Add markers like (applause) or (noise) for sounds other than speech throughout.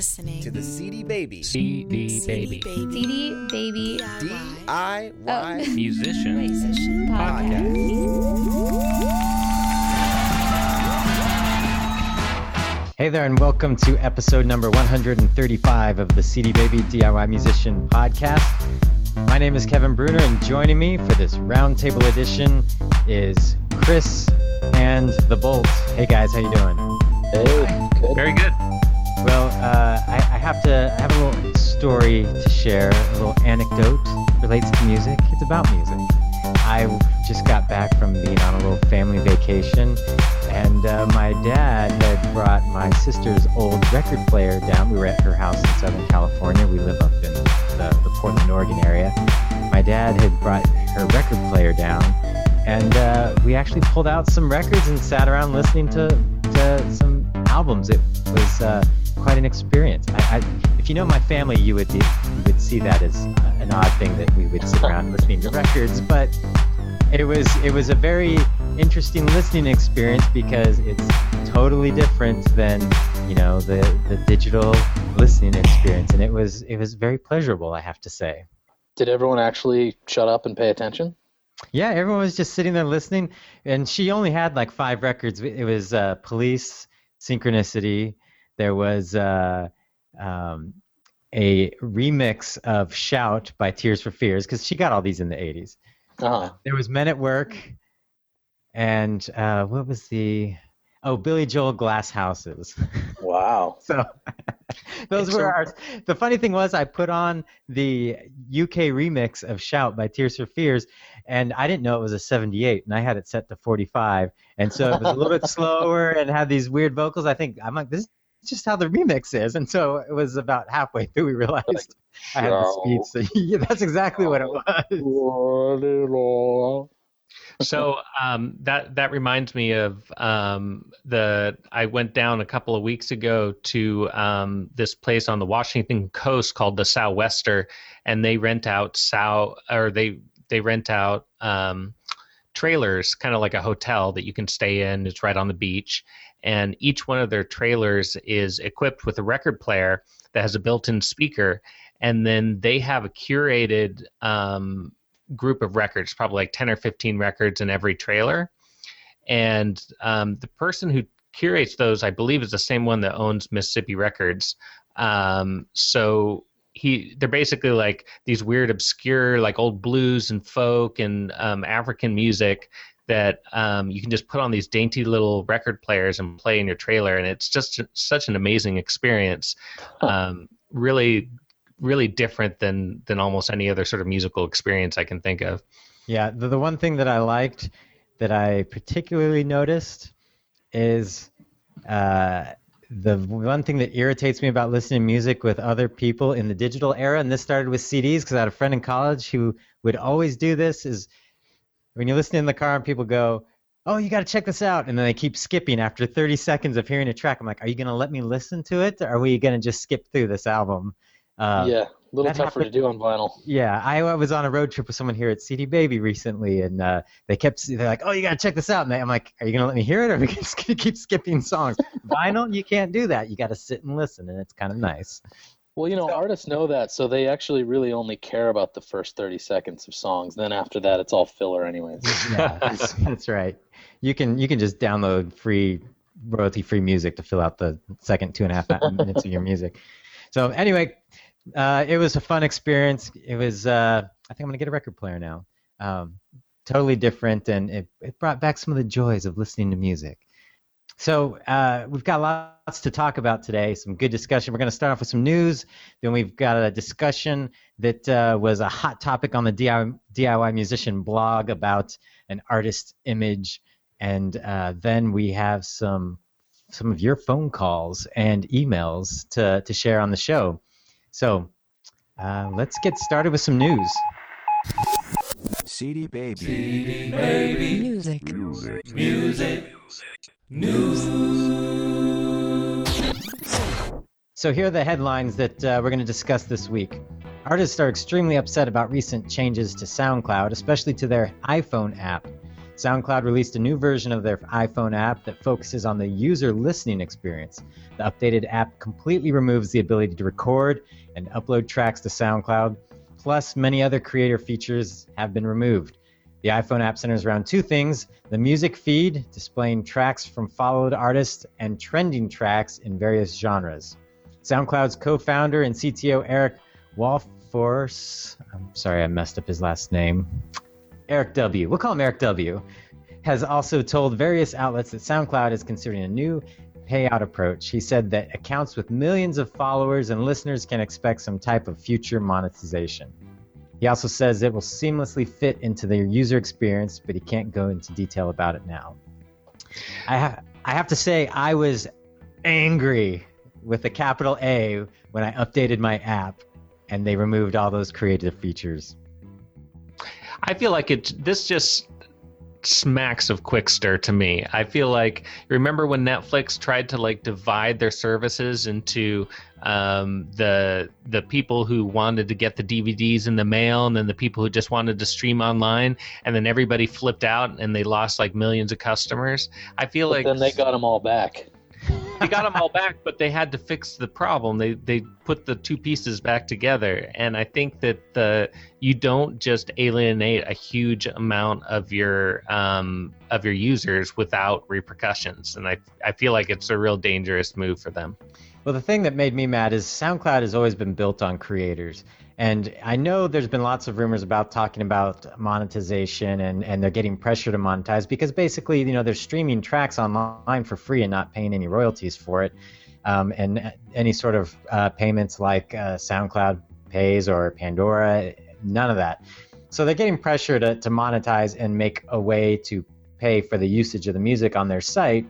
listening to the CD Baby CD Baby CD Baby DIY oh. Musician Musician Podcast. Hey there, and welcome to episode number 135 of the CD Baby DIY Musician Podcast. My name is Kevin Breuner, and joining me for this roundtable edition is Chris and the Bolt. Hey guys, how you doing? Hey, good. Very good. Well, uh, I, I have to I have a little story to share, a little anecdote relates to music. It's about music. I just got back from being on a little family vacation, and uh, my dad had brought my sister's old record player down. We were at her house in Southern California. We live up in the, the Portland, Oregon area. My dad had brought her record player down, and uh, we actually pulled out some records and sat around listening to, to some albums. It was uh, quite an experience. I, I, if you know my family, you would you would see that as an odd thing that we would sit around listening to records, but it was it was a very interesting listening experience because it's totally different than you know the the digital listening experience, and it was it was very pleasurable, I have to say. Did everyone actually shut up and pay attention? Yeah, everyone was just sitting there listening, and she only had like five records. It was uh, Police, Synchronicity. There was uh, um, a remix of Shout by Tears for Fears because she got all these in the 80s. Uh-huh. There was Men at Work, and uh, what was the? Oh, Billy Joel Glass Houses. (laughs) Wow. so (laughs) those were our. The funny thing was, I put on the UK remix of Shout by Tears for Fears, and I didn't know it was a 78, and I had it set to 45, and so it was a little bit (laughs) slower and had these weird vocals. I think I'm like, this is just how the remix is, and so it was about halfway through we realized I had the speed. So (laughs) yeah, that's exactly what it was. (laughs) So um, that that reminds me of um, the I went down a couple of weeks ago to um, this place on the Washington coast called the Southwester, and they rent out Sow or they they rent out um, trailers, kind of like a hotel that you can stay in. It's right on the beach, and each one of their trailers is equipped with a record player that has a built-in speaker, and then they have a curated um, group of records, probably like 10 or 15 records in every trailer. And um, the person who curates those, I believe, is the same one that owns Mississippi Records. Um, so he, they're basically like these weird, obscure, like old blues and folk and um, African music that um, you can just put on these dainty little record players and play in your trailer, and it's just such an amazing experience. Um, really really different than than almost any other sort of musical experience I can think of. Yeah, the, the one thing that I liked that I particularly noticed is uh, the one thing that irritates me about listening to music with other people in the digital era, and this started with CDs because I had a friend in college who would always do this is when you listen in the car and people go, oh, you got to check this out. And then they keep skipping after 30 seconds of hearing a track. I'm like, are you going to let me listen to it? Or are we going to just skip through this album? Uh, yeah, a little tougher to do on vinyl. yeah, I, I was on a road trip with someone here at CD Baby recently, and uh, they kept they're like, "Oh, you gotta check this out." And they, I'm like, "Are you gonna let me hear it, or are we (laughs) just gonna keep skipping songs?" Vinyl, you can't do that. You gotta sit and listen, and it's kind of nice. Well, you know, artists know that, so they actually really only care about the first 30 seconds of songs. Then after that, it's all filler, anyways. (laughs) Yeah, that's, that's right. You can you can just download free royalty free music to fill out the second two and a half (laughs) minutes of your music. So anyway, uh, it was a fun experience. It was. Uh, I think I'm gonna get a record player now. Um, totally different, and it, it brought back some of the joys of listening to music. So uh, we've got lots to talk about today. Some good discussion. We're going to start off with some news. Then we've got a discussion that uh, was a hot topic on the DIY, DIY musician blog about an artist image, and uh, then we have some some of your phone calls and emails to to share on the show. So uh, let's get started with some news. CD Baby baby music music Music. So here are the headlines that uh, we're going to discuss this week. Artists are extremely upset about recent changes to SoundCloud, especially to their iPhone app. SoundCloud released a new version of their iPhone app that focuses on the user listening experience. The updated app completely removes the ability to record and upload tracks to SoundCloud, plus, many other creator features have been removed. The iPhone app centers around two things the music feed, displaying tracks from followed artists, and trending tracks in various genres. SoundCloud's co founder and CTO Eric Walforce, I'm sorry I messed up his last name, Eric W., we'll call him Eric W., has also told various outlets that SoundCloud is considering a new payout approach. He said that accounts with millions of followers and listeners can expect some type of future monetization. He also says it will seamlessly fit into their user experience, but he can't go into detail about it now. I, ha- I have to say, I was angry with a capital A when I updated my app and they removed all those creative features. I feel like it. This just smacks of Qwikster to me. I feel like remember when Netflix tried to like divide their services into um, the the people who wanted to get the DVDs in the mail, and then the people who just wanted to stream online, and then everybody flipped out and they lost like millions of customers. I feel But like then they got them all back. They got them all back, but they had to fix the problem. They they put the two pieces back together, and I think that the you don't just alienate a huge amount of your um, of your users without repercussions, and I I feel like it's a real dangerous move for them. Well, the thing that made me mad is SoundCloud has always been built on creators. And I know there's been lots of rumors about talking about monetization and, and they're getting pressure to monetize because basically, you know, they're streaming tracks online for free and not paying any royalties for it. Um, and any sort of uh, payments like uh, SoundCloud pays or Pandora, none of that. So they're getting pressure to, to monetize and make a way to pay for the usage of the music on their site.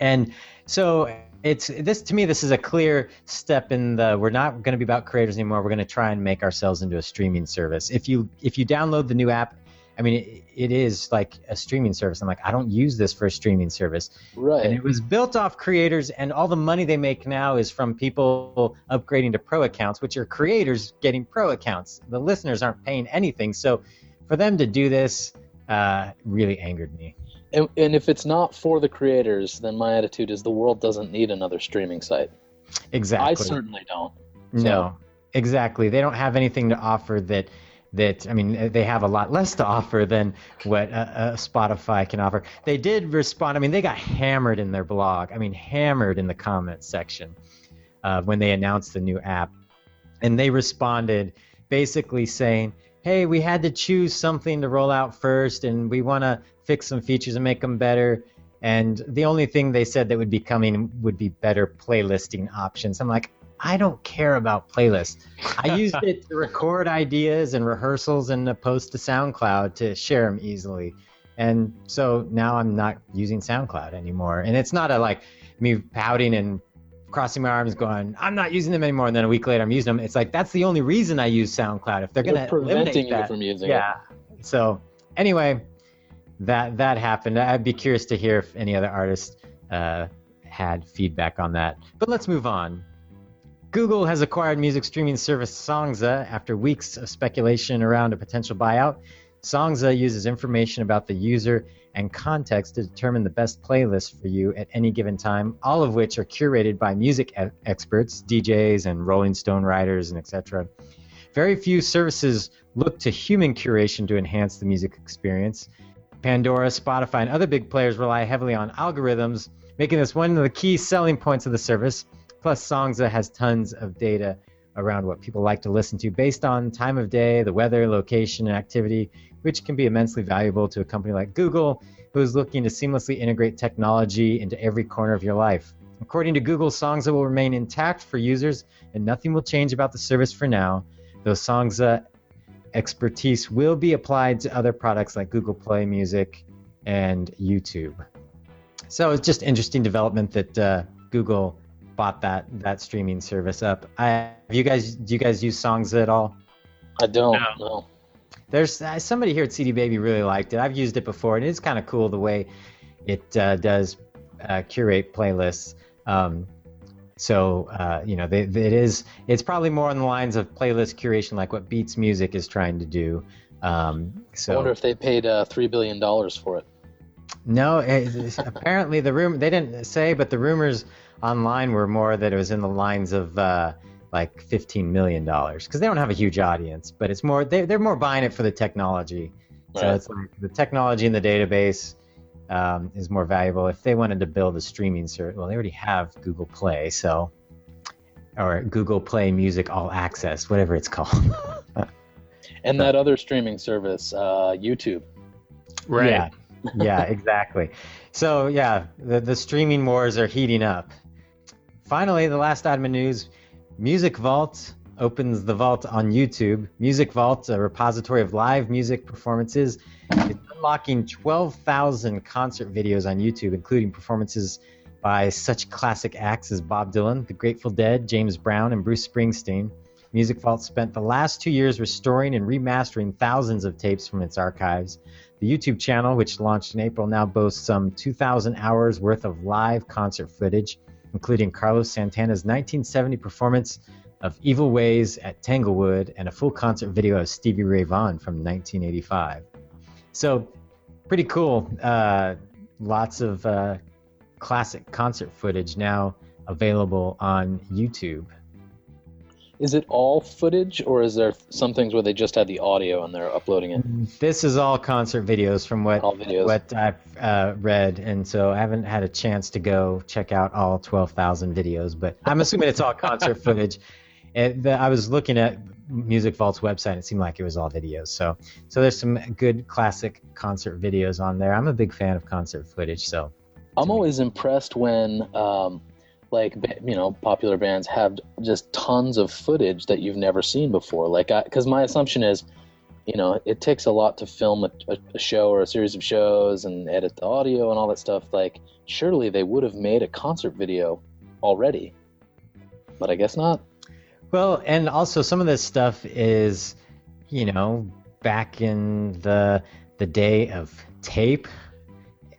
And so it's this to me this is a clear step in the we're not going to be about creators anymore. We're going to try and make ourselves into a streaming service. If you if you download the new app i mean it, it is like a streaming service. I'm like i don't use this for a streaming service. Right. and it was built off creators and all the money they make now is from people upgrading to pro accounts which are creators getting pro accounts. The listeners aren't paying anything. So for them to do this uh, really angered me And, and if it's not for the creators, then my attitude is the world doesn't need another streaming site. exactly I certainly don't. No, exactly. They don't have anything to offer that that I mean they have a lot less to offer than what uh, uh, Spotify can offer. They did respond. I mean they got hammered in their blog. I mean hammered in the comments section uh, when they announced the new app, and they responded basically saying, "Hey, we had to choose something to roll out first, and we want to fix some features and make them better." And the only thing they said that would be coming would be better playlisting options. I'm like, I don't care about playlists. I (laughs) used it to record ideas and rehearsals and to post to SoundCloud to share them easily. And so now I'm not using SoundCloud anymore. And it's not a like me pouting and crossing my arms going, I'm not using them anymore. And then a week later I'm using them. It's like that's the only reason I use SoundCloud. If they're They're going to preventing eliminate you from using it. yeah. So anyway, that that happened. I'd be curious to hear if any other artists uh, had feedback on that. But let's move on. Google has acquired music streaming service Songza after weeks of speculation around a potential buyout. Songza uses information about the user and context to determine the best playlist for you at any given time, all of which are curated by music e- experts, DJs, and Rolling Stone writers, and etc. Very few services look to human curation to enhance the music experience. Pandora, Spotify, and other big players rely heavily on algorithms, making this one of the key selling points of the service. Plus, Songza has tons of data around what people like to listen to based on time of day, the weather, location, and activity, which can be immensely valuable to a company like Google, who is looking to seamlessly integrate technology into every corner of your life. According to Google, Songza will remain intact for users, and nothing will change about the service for now, though Songza expertise will be applied to other products like Google Play Music and YouTube. So it's just interesting development that uh, Google bought that that streaming service up. I, have you guys do you guys use Songza at all? I don't No. know. There's uh, somebody here at CD Baby really liked it. I've used it before, and it's kind of cool the way it uh, does uh, curate playlists. Um, so uh, you know, they, they- it is. It's probably more on the lines of playlist curation, like what Beats Music is trying to do. Um, so I wonder if they paid uh, three billion dollars for it. No, it, (laughs) apparently the rumor they didn't say, but the rumors online were more that it was in the lines of uh, like fifteen million dollars because they don't have a huge audience, but it's more they they're more buying it for the technology. So Right. it's like the technology in the database um, is more valuable. If they wanted to build a streaming service, well, they already have Google Play, so or Google Play Music All Access, whatever it's called. (laughs) And that other streaming service, uh, YouTube. Right. Yeah, yeah, exactly. So yeah, the the streaming wars are heating up. Finally, the last item of news: Music Vault opens the vault on YouTube. Music Vault, a repository of live music performances, is unlocking 12,000 concert videos on YouTube, including performances by such classic acts as Bob Dylan, The Grateful Dead, James Brown, and Bruce Springsteen. Music Vault spent the last two years restoring and remastering thousands of tapes from its archives. The YouTube channel, which launched in April, now boasts some 2,000 hours worth of live concert footage, including Carlos Santana's 1970 performance of Evil Ways at Tanglewood and a full concert video of Stevie Ray Vaughan from 1985. So, pretty cool. Uh, lots of uh, classic concert footage now available on YouTube. Is it all footage, or is there some things where they just had the audio and they're uploading it? This is all concert videos from what videos. what I've uh, read, and so I haven't had a chance to go check out all 12,000 videos, but I'm assuming it's all concert footage. (laughs) It, the, I was looking at Music Vault's website; it seemed like it was all videos. So, so there's some good classic concert videos on there. I'm a big fan of concert footage, so I'm always impressed when, um, like, you know, popular bands have just tons of footage that you've never seen before. Like, because my assumption is, you know, it takes a lot to film a, a, show or a series of shows and edit the audio and all that stuff. Like, surely they would have made a concert video already, but I guess not. Well, and also some of this stuff is, you know, back in the the day of tape,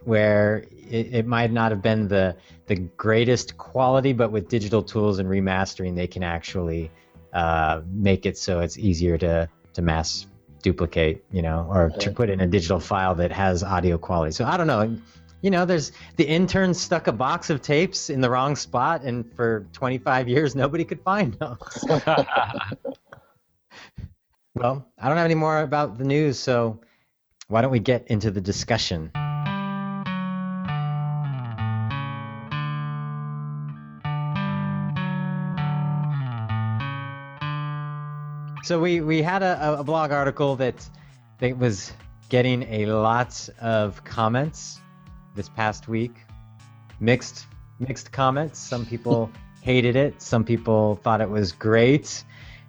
where it, it might not have been the the greatest quality, but with digital tools and remastering, they can actually uh, make it so it's easier to to mass duplicate, you know, or to put in a digital file that has audio quality. So I don't know. You know, there's the intern stuck a box of tapes in the wrong spot, and for 25 years, nobody could find them. (laughs) Well, I don't have any more about the news, so why don't we get into the discussion? So we, we had a, a blog article that that was getting a lot of comments this past week. Mixed mixed comments. Some people (laughs) hated it. Some people thought it was great.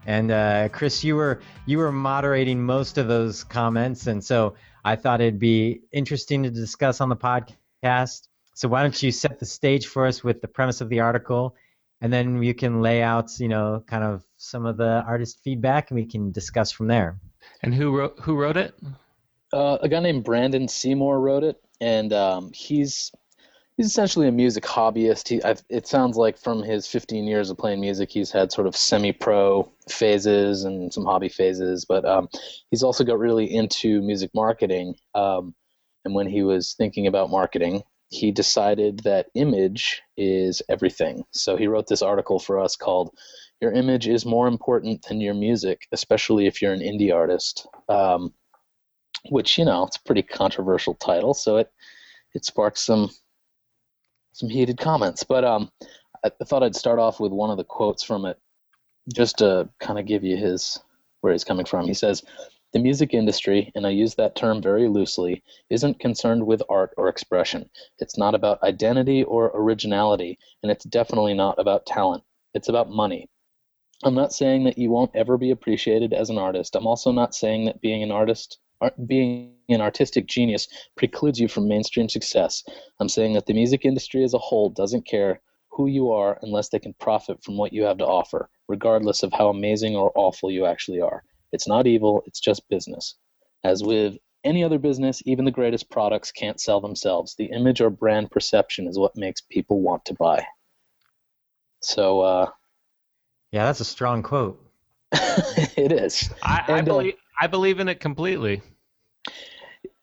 And uh, Chris, you were you were moderating most of those comments, and so I thought it'd be interesting to discuss on the podcast. So why don't you set the stage for us with the premise of the article, and then you can lay out, you know, kind of some of the artist feedback, and we can discuss from there. And who wrote who wrote it? Uh, a guy named Brandon Seymour wrote it, and um, he's he's essentially a music hobbyist. He, I've, it sounds like from his 15 years of playing music, he's had sort of semi-pro phases and some hobby phases, but um, he's also got really into music marketing. Um, and when he was thinking about marketing, he decided that image is everything. So he wrote this article for us called "Your Image is More Important Than Your Music, Especially If You're an Indie Artist." Um, which you know it's a pretty controversial title, so it it sparked some some heated comments. But um, I thought I'd start off with one of the quotes from it, just to kind of give you his where he's coming from. He says, "The music industry, and I use that term very loosely, isn't concerned with art or expression. It's not about identity or originality, and it's definitely not about talent. It's about money." I'm not saying that you won't ever be appreciated as an artist. I'm also not saying that being an artist art, being an artistic genius precludes you from mainstream success. I'm saying that the music industry as a whole doesn't care who you are unless they can profit from what you have to offer, regardless of how amazing or awful you actually are. It's not evil, it's just business. As with any other business, even the greatest products can't sell themselves. The image or brand perception is what makes people want to buy. So, uh, Yeah, that's a strong quote. (laughs) it is. I, I And, uh, believe I believe in it completely.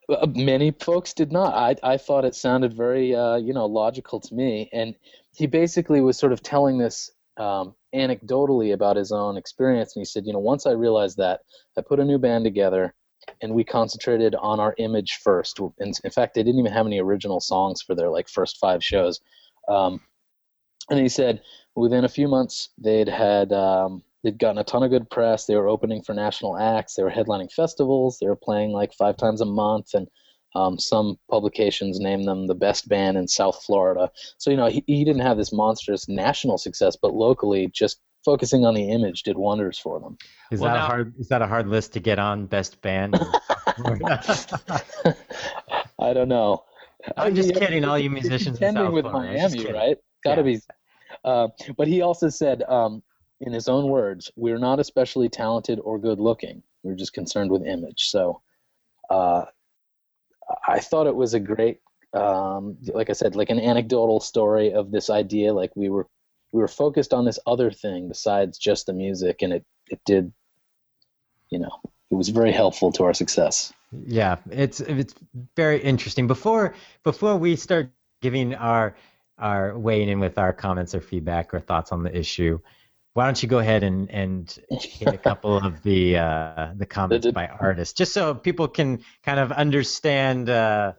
Uh, Many folks did not. I I thought it sounded very uh, you know logical to me, and he basically was sort of telling this um, anecdotally about his own experience, and he said, you know, once I realized that, I put a new band together, and we concentrated on our image first. In, in fact, they didn't even have any original songs for their like first five shows, um, and he said within a few months they'd had um, they'd gotten a ton of good press. They were opening for national acts. They were headlining festivals. They were playing like five times a month, and um, some publications named them the best band in South Florida. So you know he, he didn't have this monstrous national success, but locally, just focusing on the image did wonders for them. Is Well, that now- a hard? Is that a hard list to get on? Best band. (laughs) (laughs) I don't know. I'm just Yeah, kidding, all you musicians in South with Florida. Miami, kidding. right? Got to Yes. be. Uh, but he also said, um, in his own words, "We're not especially talented or good looking. We're just concerned with image." So, uh, I thought it was a great, um, like I said, like an anecdotal story of this idea. Like we were, we were focused on this other thing besides just the music, and it it did, you know, it was very helpful to our success. Yeah, it's it's very interesting. Before before we start giving our our weighing in with our comments or feedback or thoughts on the issue, why don't you go ahead and and hit a couple of the uh, the comments by artists, just so people can kind of understand uh,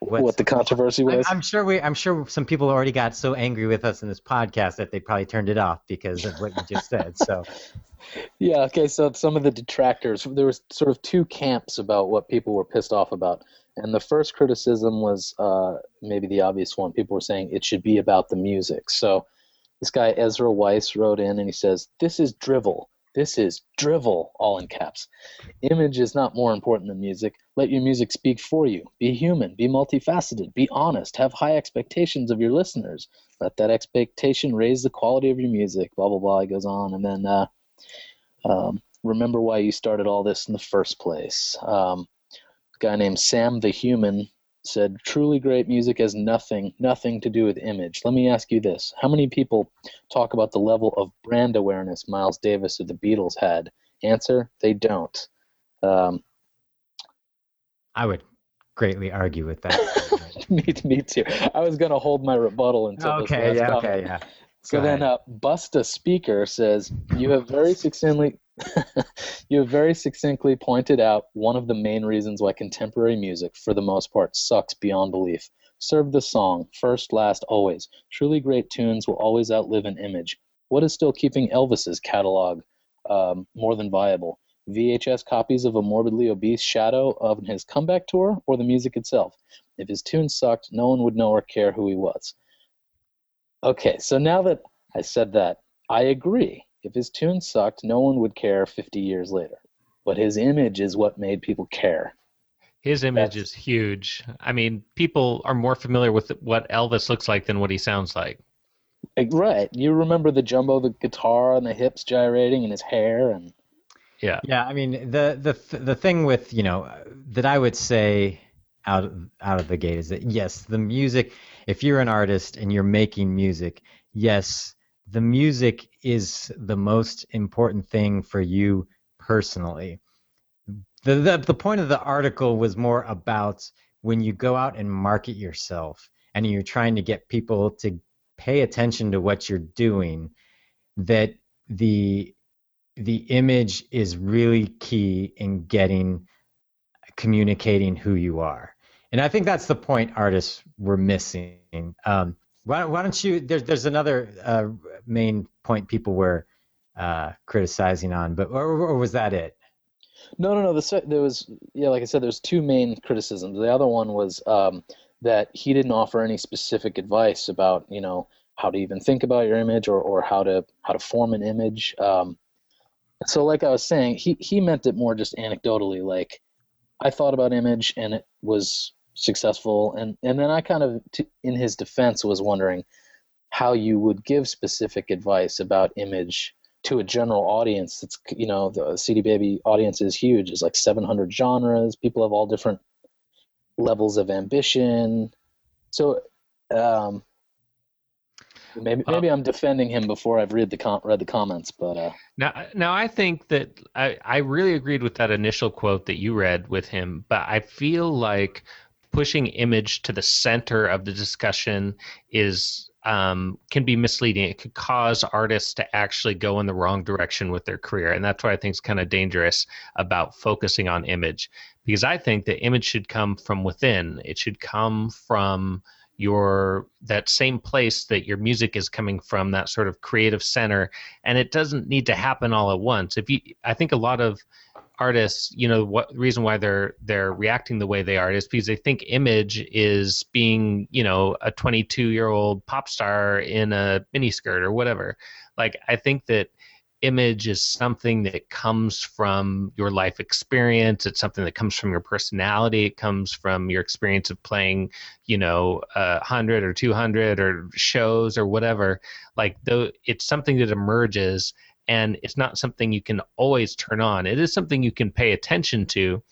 what the controversy was. I'm sure we I'm sure some people already got so angry with us in this podcast that they probably turned it off because of what you just said. So (laughs) Yeah, okay, so some of the detractors, there was sort of two camps about what people were pissed off about. And the first criticism was uh, maybe the obvious one. People were saying it should be about the music. So this guy, Ezra Weiss, wrote in and he says, This is drivel. This is drivel, all in caps. Image is not more important than music. Let your music speak for you. Be human. Be multifaceted. Be honest. Have high expectations of your listeners. Let that expectation raise the quality of your music. Blah, blah, blah. He goes on. And then, uh, um, remember why you started all this in the first place. Um, guy named Sam the Human said, "Truly great music has nothing, nothing to do with image." Let me ask you this: How many people talk about the level of brand awareness Miles Davis of the Beatles had? Answer: They don't. Um, I would greatly argue with that. (laughs) me, me too. I was gonna hold my rebuttal until this okay, yeah, comment. okay, yeah. So then, uh, Busta Speaker says, "You have very succinctly, (laughs) you have very succinctly pointed out one of the main reasons why contemporary music, for the most part, sucks beyond belief. Serve the song first, last, always. Truly great tunes will always outlive an image. What is still keeping Elvis's catalog um, more than viable? VHS copies of a morbidly obese shadow of his comeback tour, or the music itself? If his tunes sucked, no one would know or care who he was." Okay, so now that I said that, I agree. If his tune sucked, no one would care 50 years later. But his image is what made people care. His image That's- is huge. I mean, people are more familiar with what Elvis looks like than what he sounds like. Like, right. You remember the jumbo, the guitar, and the hips gyrating, and his hair, and Yeah. Yeah, I mean the the the thing with you know that I would say out of, out of the gate is that yes, the music. If you're an artist and you're making music, yes, the music is the most important thing for you personally. The the the point of the article was more about when you go out and market yourself and you're trying to get people to pay attention to what you're doing, that the the image is really key in getting communicating who you are and i think that's the point artists were missing um, why, why don't you there's there's another uh, main point people were uh, criticizing on but or, or was that it no, no, no. The, there was, yeah, like I said, there's two main criticisms. The other one was um, that he didn't offer any specific advice about, you know, how to even think about your image or, or how to how to form an image. Um, so, like I was saying, he he meant it more just anecdotally. Like, I thought about image and it was successful, and and then I kind of, t- in his defense, was wondering how you would give specific advice about image to a general audience that's you know the cd baby audience is huge. It's like 700 genres. People have all different levels of ambition. So um Maybe maybe I'm defending him before I've read the com- read the comments, but uh, Now, now I think that I, I really agreed with that initial quote that you read with him, but I feel like pushing image to the center of the discussion is um, can be misleading. It could cause artists to actually go in the wrong direction with their career, and that's why I think is kind of dangerous about focusing on image, because I think the image should come from within. It should come from your that same place that your music is coming from that sort of creative center and it doesn't need to happen all at once if you i think a lot of artists you know what reason why they're they're reacting the way they are is because they think image is being you know a 22 year old pop star in a miniskirt or whatever. Like i think that image is something that comes from your life experience. It's something that comes from your personality. It comes from your experience of playing you know uh, 100 or 200 or shows or whatever. Like though it's something that emerges and it's not something you can always turn on. It is something you can pay attention to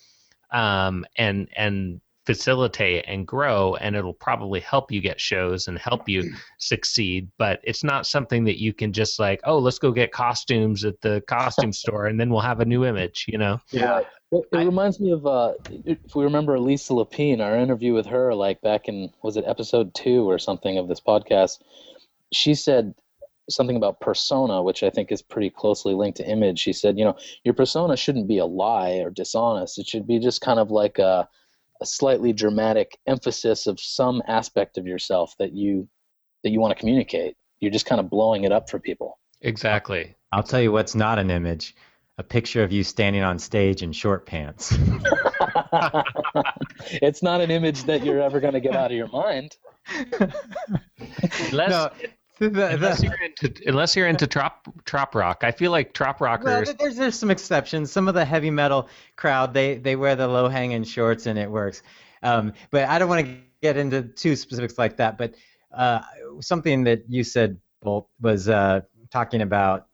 um, and and facilitate and grow and it'll probably help you get shows and help you (clears throat) succeed but it's not something that you can just like oh let's go get costumes at the costume (laughs) store and then we'll have a new image you know? Yeah. It, it I- reminds me of uh, if we remember Lisa Lapine, our interview with her, like back in was it episode two or something of this podcast. She said something about persona, which I think is pretty closely linked to image. She said, you know, your persona shouldn't be a lie or dishonest. It should be just kind of like a, a slightly dramatic emphasis of some aspect of yourself that you that you want to communicate. You're just kind of blowing it up for people. exactly I'll tell you what's not an image a picture of you standing on stage in short pants. (laughs) it's not an image that you're ever going to get out of your mind. unless, no, (laughs) the, the, unless you're into unless you're into trop trop rock i feel like trop rockers. well, there's there's some exceptions. Some of the heavy metal crowd they they wear the low hanging shorts and it works. Um, but I don't want to get into too specifics like that. But uh, something that you said, Bolt, was uh, talking about.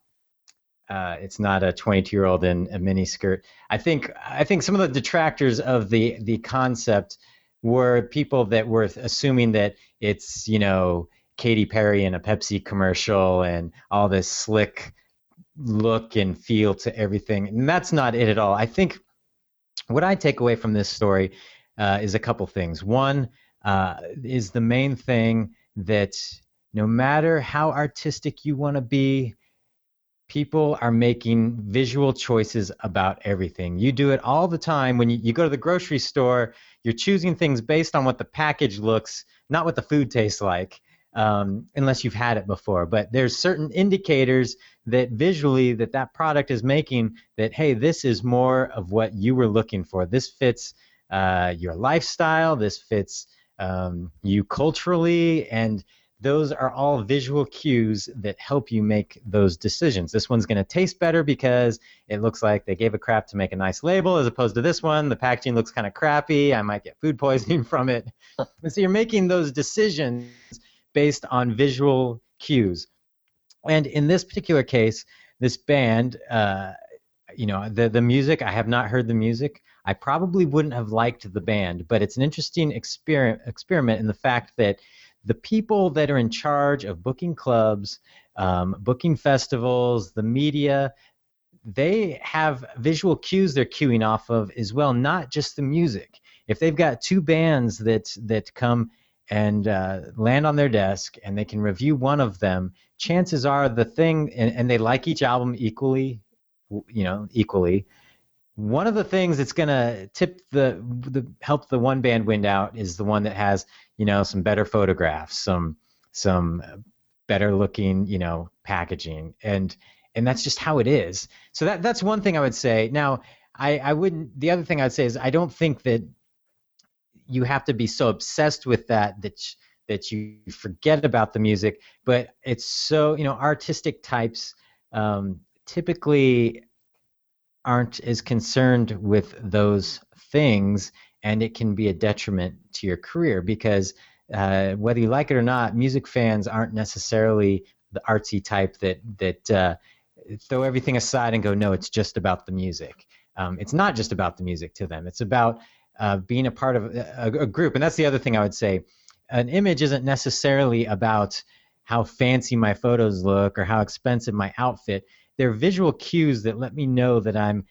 Uh, it's not a 22 year old in a mini skirt. I think I think some of the detractors of the the concept were people that were assuming that it's you know Katy Perry in a Pepsi commercial and all this slick look and feel to everything. And that's not it at all. I think what I take away from this story uh, is a couple things. One uh, is the main thing that no matter how artistic you want to be, people are making visual choices about everything. You do it all the time when you, you go to the grocery store, you're choosing things based on what the package looks, not what the food tastes like. Um, unless you've had it before, but there's certain indicators that visually that that product is making that hey, this is more of what you were looking for. This fits uh, your lifestyle. This fits um, you culturally, and those are all visual cues that help you make those decisions. This one's going to taste better because it looks like they gave a crap to make a nice label, as opposed to this one. The packaging looks kind of crappy. I might get food poisoning (laughs) from it. and so you're making those decisions based on visual cues. And in this particular case, this band, uh, you know, the the music. I have not heard the music. I probably wouldn't have liked the band, but it's an interesting experiment experiment in the fact that the people that are in charge of booking clubs, um, booking festivals, the media, they have visual cues they're queuing off of as well, not just the music. If they've got two bands that that come and uh, land on their desk and they can review one of them, chances are the thing, and, and they like each album equally, you know, equally. One of the things that's gonna tip the, the help the one band win out is the one that has, you know, some better photographs, some some better looking, you know, packaging, and and that's just how it is. So that that's one thing I would say. Now, I I wouldn't. The other thing I'd say is I don't think that you have to be so obsessed with that that that you forget about the music. But it's so you know artistic types um, typically aren't as concerned with those things, and it can be a detriment to your career because uh, whether you like it or not, music fans aren't necessarily the artsy type that that uh, throw everything aside and go, no, it's just about the music. Um, it's not just about the music to them. It's about uh, being a part of a, a, group. And that's the other thing I would say. An image isn't necessarily about how fancy my photos look or how expensive my outfit. They're visual cues that let me know that I'm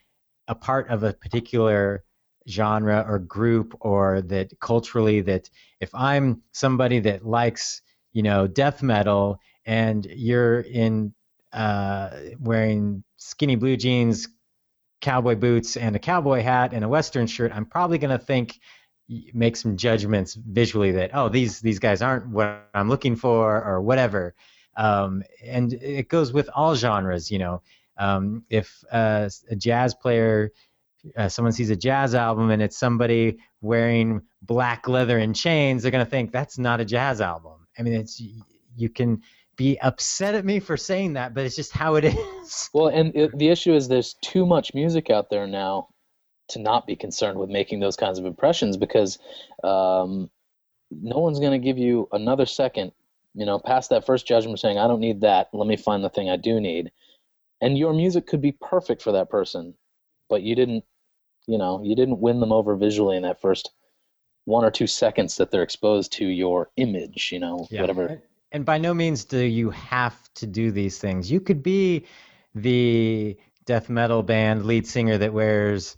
a part of a particular genre or group or that culturally that if I'm somebody that likes, you know, death metal and you're in uh, wearing skinny blue jeans, cowboy boots, and a cowboy hat and a western shirt, I'm probably going to think make some judgments visually that oh these these guys aren't what I'm looking for or whatever. Um, and it goes with all genres, you know. Um, if uh, a jazz player, uh, someone sees a jazz album and it's somebody wearing black leather and chains, they're gonna think that's not a jazz album. I mean, it's you can be upset at me for saying that, but it's just how it (laughs) is. Well, and it, the issue is there's too much music out there now to not be concerned with making those kinds of impressions because um, no one's going to give you another second, you know, past that first judgment saying, I don't need that. Let me find the thing I do need. And your music could be perfect for that person, but you didn't, you know, you didn't win them over visually in that first one or two seconds that they're exposed to your image, you know, yeah. whatever and by no means do you have to do these things. You could be the death metal band lead singer that wears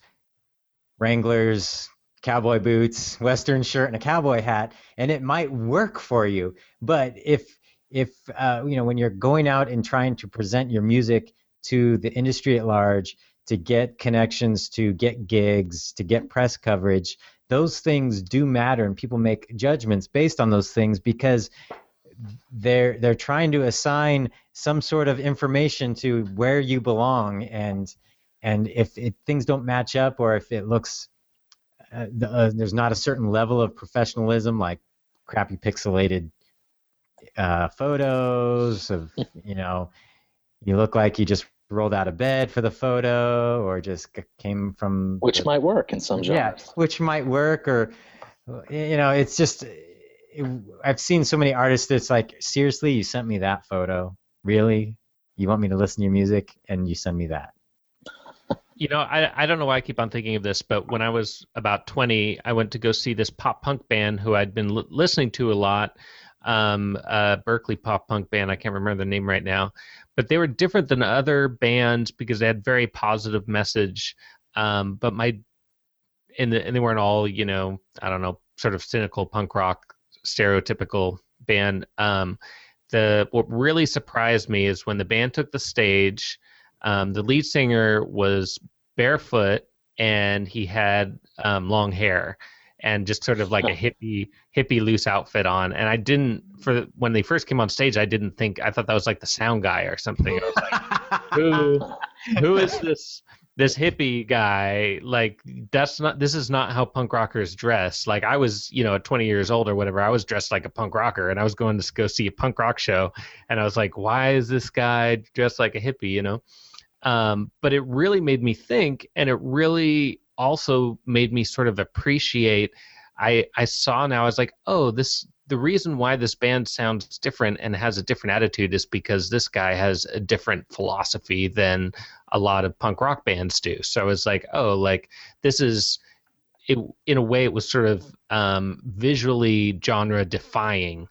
Wranglers, cowboy boots, western shirt, and a cowboy hat, and it might work for you. But if if uh, you know when you're going out and trying to present your music to the industry at large to get connections, to get gigs, to get press coverage, those things do matter, and people make judgments based on those things because they're they're trying to assign some sort of information to where you belong and and if it, things don't match up or if it looks uh, the, uh, there's not a certain level of professionalism like crappy pixelated uh, photos of (laughs) you know you look like you just rolled out of bed for the photo or just came from which the, might work in some genres. yeah which might work or you know it's just it, I've seen so many artists that's like, seriously, you sent me that photo. Really? You want me to listen to your music and you send me that? You know, I, I don't know why I keep on thinking of this, but when I was about 20, I went to go see this pop punk band who I'd been l- listening to a lot, um, Berkeley pop punk band. I can't remember the name right now, but they were different than other bands because they had very positive message. Um, but my, and, the, and they weren't all, you know, I don't know, sort of cynical punk rock stereotypical band. Um, the what really surprised me is when the band took the stage. Um, the lead singer was barefoot and he had um, long hair and just sort of like a hippie hippie loose outfit on and i didn't for when they first came on stage i didn't think i thought that was like the sound guy or something i was like (laughs) who who is this this hippie guy like that's not this is not how punk rockers dress. Like i was you know at 20 years old or whatever i was dressed like a punk rocker and i was going to go see a punk rock show and i was like why is this guy dressed like a hippie? You know? Um, but it really made me think and it really also made me sort of appreciate i i saw now i was like oh this the reason why this band sounds different and has a different attitude is because this guy has a different philosophy than a lot of punk rock bands do. So it's like, oh, like this is it in a way it was sort of um, visually genre defying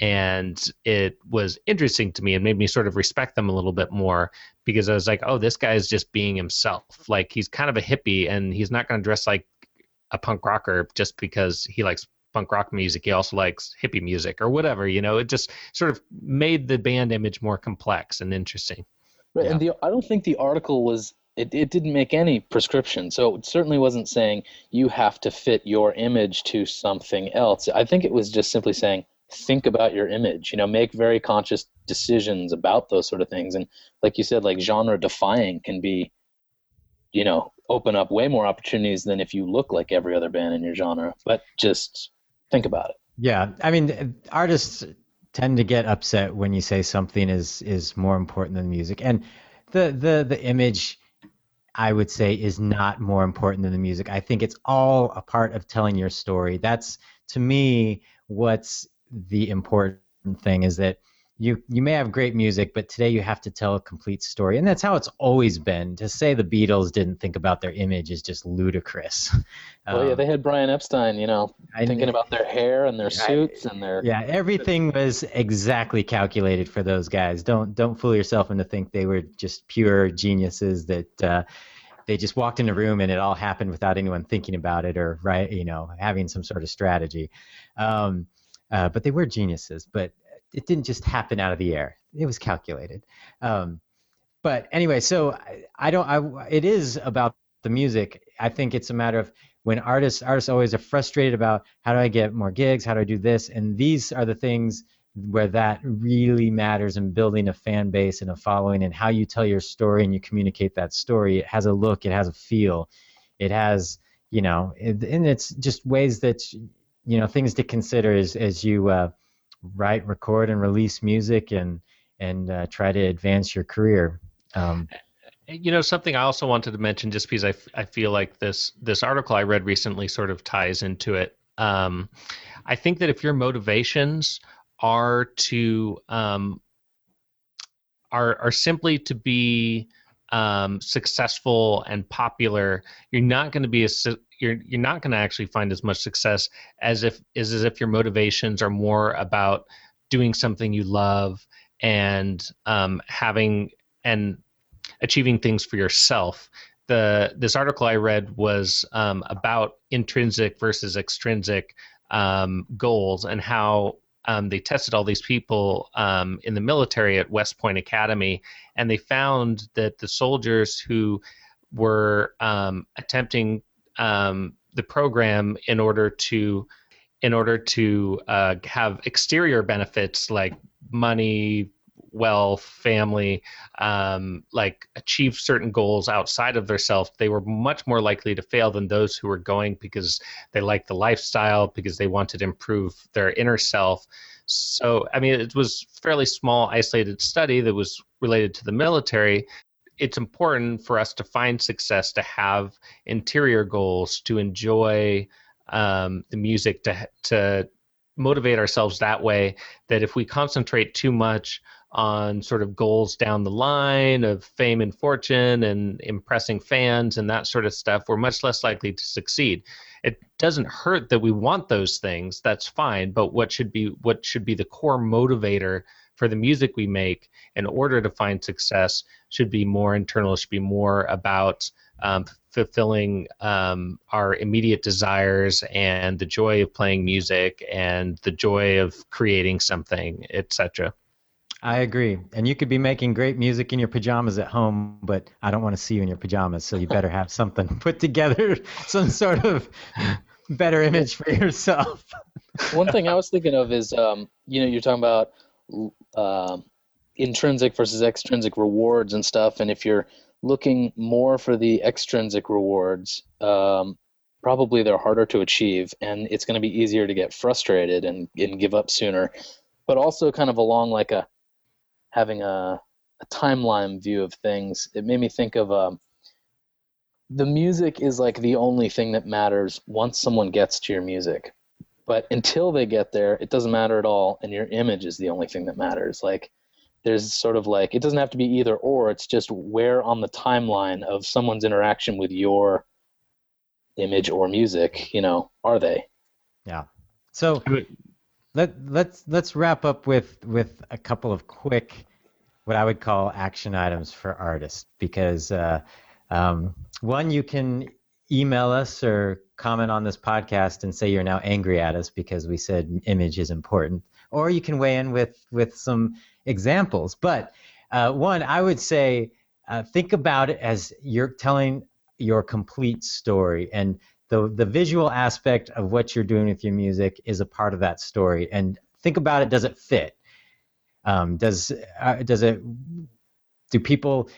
and it was interesting to me and made me sort of respect them a little bit more because I was like, oh, this guy is just being himself. Like he's kind of a hippie and he's not going to dress like a punk rocker just because he likes punk rock music. He also likes hippie music or whatever. You know, it just sort of made the band image more complex and interesting. Right, yeah. and the I don't think the article was it, it didn't make any prescription. So it certainly wasn't saying you have to fit your image to something else. I think it was just simply saying think about your image, you know, make very conscious decisions about those sort of things. And like you said, like genre defying can be, you know, open up way more opportunities than if you look like every other band in your genre. But just think about it. Yeah, I mean, artists tend to get upset when you say something is is more important than music, and the the the image. I would say is not more important than the music. I think it's all a part of telling your story. That's to me what's the important thing is that you you may have great music, but today you have to tell a complete story, and that's how it's always been. To say the Beatles didn't think about their image is just ludicrous. (laughs) Well, yeah, Um, they had Brian Epstein, you know, I- thinking about their hair and their suits and their. yeah, everything was exactly calculated for those guys. Don't don't fool yourself into think they were just pure geniuses that uh, they just walked in a room and it all happened without anyone thinking about it or right, you know, having some sort of strategy. Um, uh, but they were geniuses. But it didn't just happen out of the air. It was calculated. Um, but anyway, so I, I don't. I it is about the music. I think it's a matter of when artists artists always are frustrated about how do I get more gigs, how do I do this, and these are the things where that really matters in building a fan base and a following and how you tell your story and you communicate that story. It has a look, it has a feel, it has you know, it, and it's just ways that you know things to consider as as you uh, write, record, and release music and and uh, try to advance your career. Um, You know, something I also wanted to mention, just because I, f- I feel like this this article I read recently sort of ties into it. Um, I think that if your motivations are to um, are are simply to be um, successful and popular, you're not going to be a su- you're you're not going to actually find as much success as if is as if your motivations are more about doing something you love and um, having and achieving things for yourself. The this article I read was um, about intrinsic versus extrinsic um, goals and how um, they tested all these people um, in the military at West Point Academy, and they found that the soldiers who were um, attempting um, the program in order to in order to uh, have exterior benefits like money, wealth, family, um, like achieve certain goals outside of their self, they were much more likely to fail than those who were going because they liked the lifestyle, because they wanted to improve their inner self. So, I mean, it was fairly small, isolated study that was related to the military. It's important for us to find success, to have interior goals, to enjoy um, the music, to to motivate ourselves that way. That if we concentrate too much on sort of goals down the line of fame and fortune and impressing fans and that sort of stuff, we're much less likely to succeed. It doesn't hurt that we want those things. That's fine. But what should be what should be the core motivator for the music we make in order to find success should be more internal. It should be more about um, fulfilling um, our immediate desires and the joy of playing music and the joy of creating something, etc. I agree. And you could be making great music in your pajamas at home, but I don't want to see you in your pajamas, so you better have something put together, (laughs) some sort of better image for yourself. One thing I was thinking of is, um, you know, you're talking about um intrinsic versus extrinsic rewards and stuff, and if you're looking more for the extrinsic rewards, um, probably they're harder to achieve, and it's going to be easier to get frustrated and, and give up sooner. But also, kind of along like a having a, a timeline view of things, it made me think of um, the music is like the only thing that matters once someone gets to your music. But until they get there, it doesn't matter at all, and your image is the only thing that matters. Like there's sort of like it doesn't have to be either or. It's just where on the timeline of someone's interaction with your image or music, you know, are they? Yeah. So let let's let's wrap up with with a couple of quick what I would call action items for artists because uh, um, one you can email us or comment on this podcast and say you're now angry at us because we said image is important. Or you can weigh in with with some examples. But uh, one I would say uh, think about it as you're telling your complete story. And the the visual aspect of what you're doing with your music is a part of that story. And think about it does it fit? Um, does uh, does it do people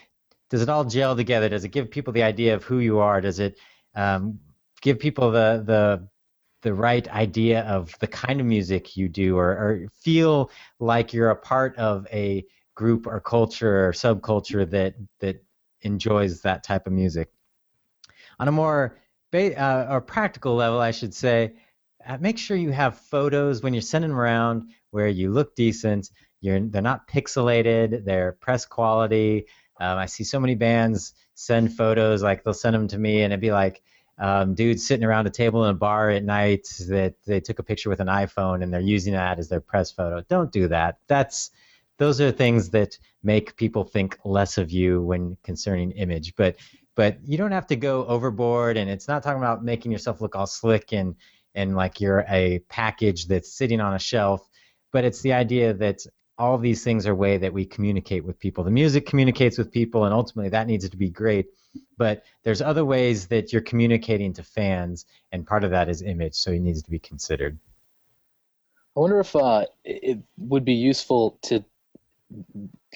does it all gel together? Does it give people the idea of who you are? Does it um, give people the the the right idea of the kind of music you do or, or feel like you're a part of a group or culture or subculture that that enjoys that type of music on a more ba- uh, or practical level, I should say, uh, make sure you have photos when you're sending around where you look decent. You're, they're not pixelated. They're press quality. Um, I see so many bands send photos, like they'll send them to me, and it'd be like um, dudes sitting around a table in a bar at night that they took a picture with an iPhone and they're using that as their press photo. Don't do that. That's those are things that make people think less of you when concerning image. But but you don't have to go overboard, and it's not talking about making yourself look all slick and and like you're a package that's sitting on a shelf. But it's the idea that all these things are way that we communicate with people. The music communicates with people, and ultimately that needs to be great. But there's other ways that you're communicating to fans, and part of that is image, so it needs to be considered. I wonder if uh, it would be useful to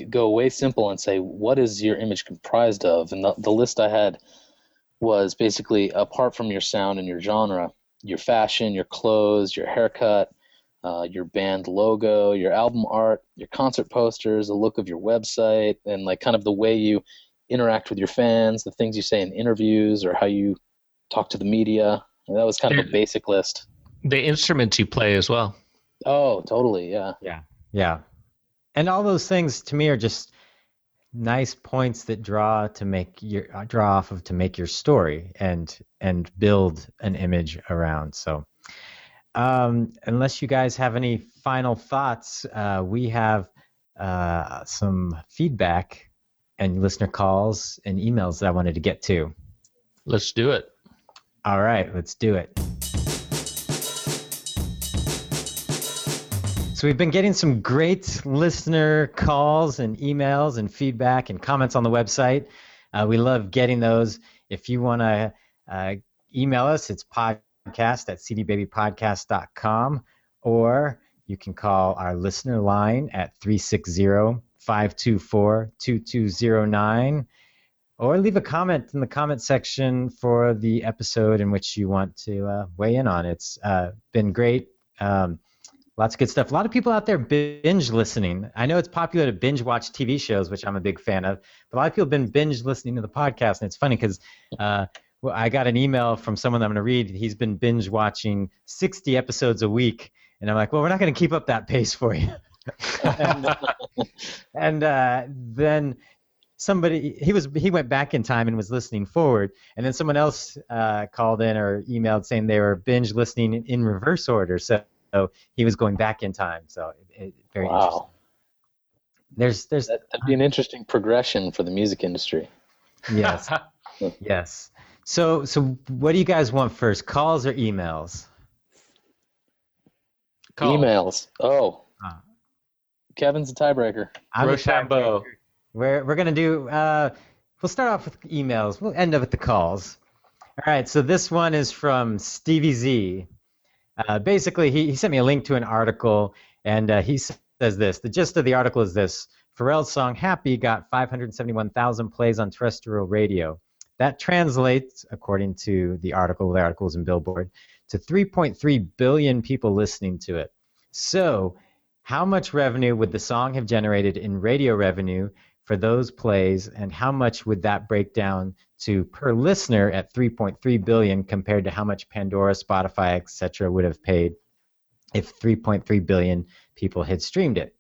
go way simple and say, what is your image comprised of? And the, the list I had was basically apart from your sound and your genre, your fashion, your clothes, your haircut, uh, your band logo, your album art, your concert posters, the look of your website, and like kind of the way you interact with your fans, the things you say in interviews, or how you talk to the media. And that was kind of a basic list. The instruments you play as well. Oh, totally. Yeah. Yeah. Yeah. And all those things to me are just nice points that draw to make your uh, draw off of to make your story and and build an image around. So um, unless you guys have any final thoughts, uh, we have uh, some feedback and listener calls and emails that I wanted to get to. Let's do it. All right, let's do it. So we've been getting some great listener calls and emails and feedback and comments on the website. Uh, we love getting those. If you want to uh, email us, it's podcast at cdbabypodcast.com or you can call our listener line at 360 524 2209 or leave a comment in the comment section for the episode in which you want to uh, weigh in on. It's uh, been great. Um, Lots of good stuff. A lot of people out there binge listening. I know it's popular to binge watch TV shows, which I'm a big fan of, but a lot of people have been binge listening to the podcast. And it's funny because uh, well, I got an email from someone I'm going to read. He's been binge watching 60 episodes a week. And I'm like, well, we're not going to keep up that pace for you. (laughs) and, and uh, then somebody he was he went back in time and was listening forward and then someone else uh, called in or emailed saying they were binge listening in, in reverse order so so he was going back in time. So it, it, very wow. interesting. There's there's that, would be an interesting progression for the music industry. Yes. (laughs) yes. So so what do you guys want first? Calls or emails? Calls. Emails. Oh. Uh, Kevin's a tiebreaker. I'm Rochambeau. We're we're gonna do uh we'll start off with emails. We'll end up with the calls. All right, so this one is from Stevie Z. Uh, basically, he, he sent me a link to an article, and uh, he says this. The gist of the article is this Pharrell's song Happy got 571,000 plays on terrestrial radio. That translates, according to the article, the articles in Billboard, to 3.3 billion people listening to it. So, how much revenue would the song have generated in radio revenue for those plays, and how much would that break down to per listener at 3.3 billion compared to how much Pandora, Spotify, etc. would have paid if 3.3 billion people had streamed it?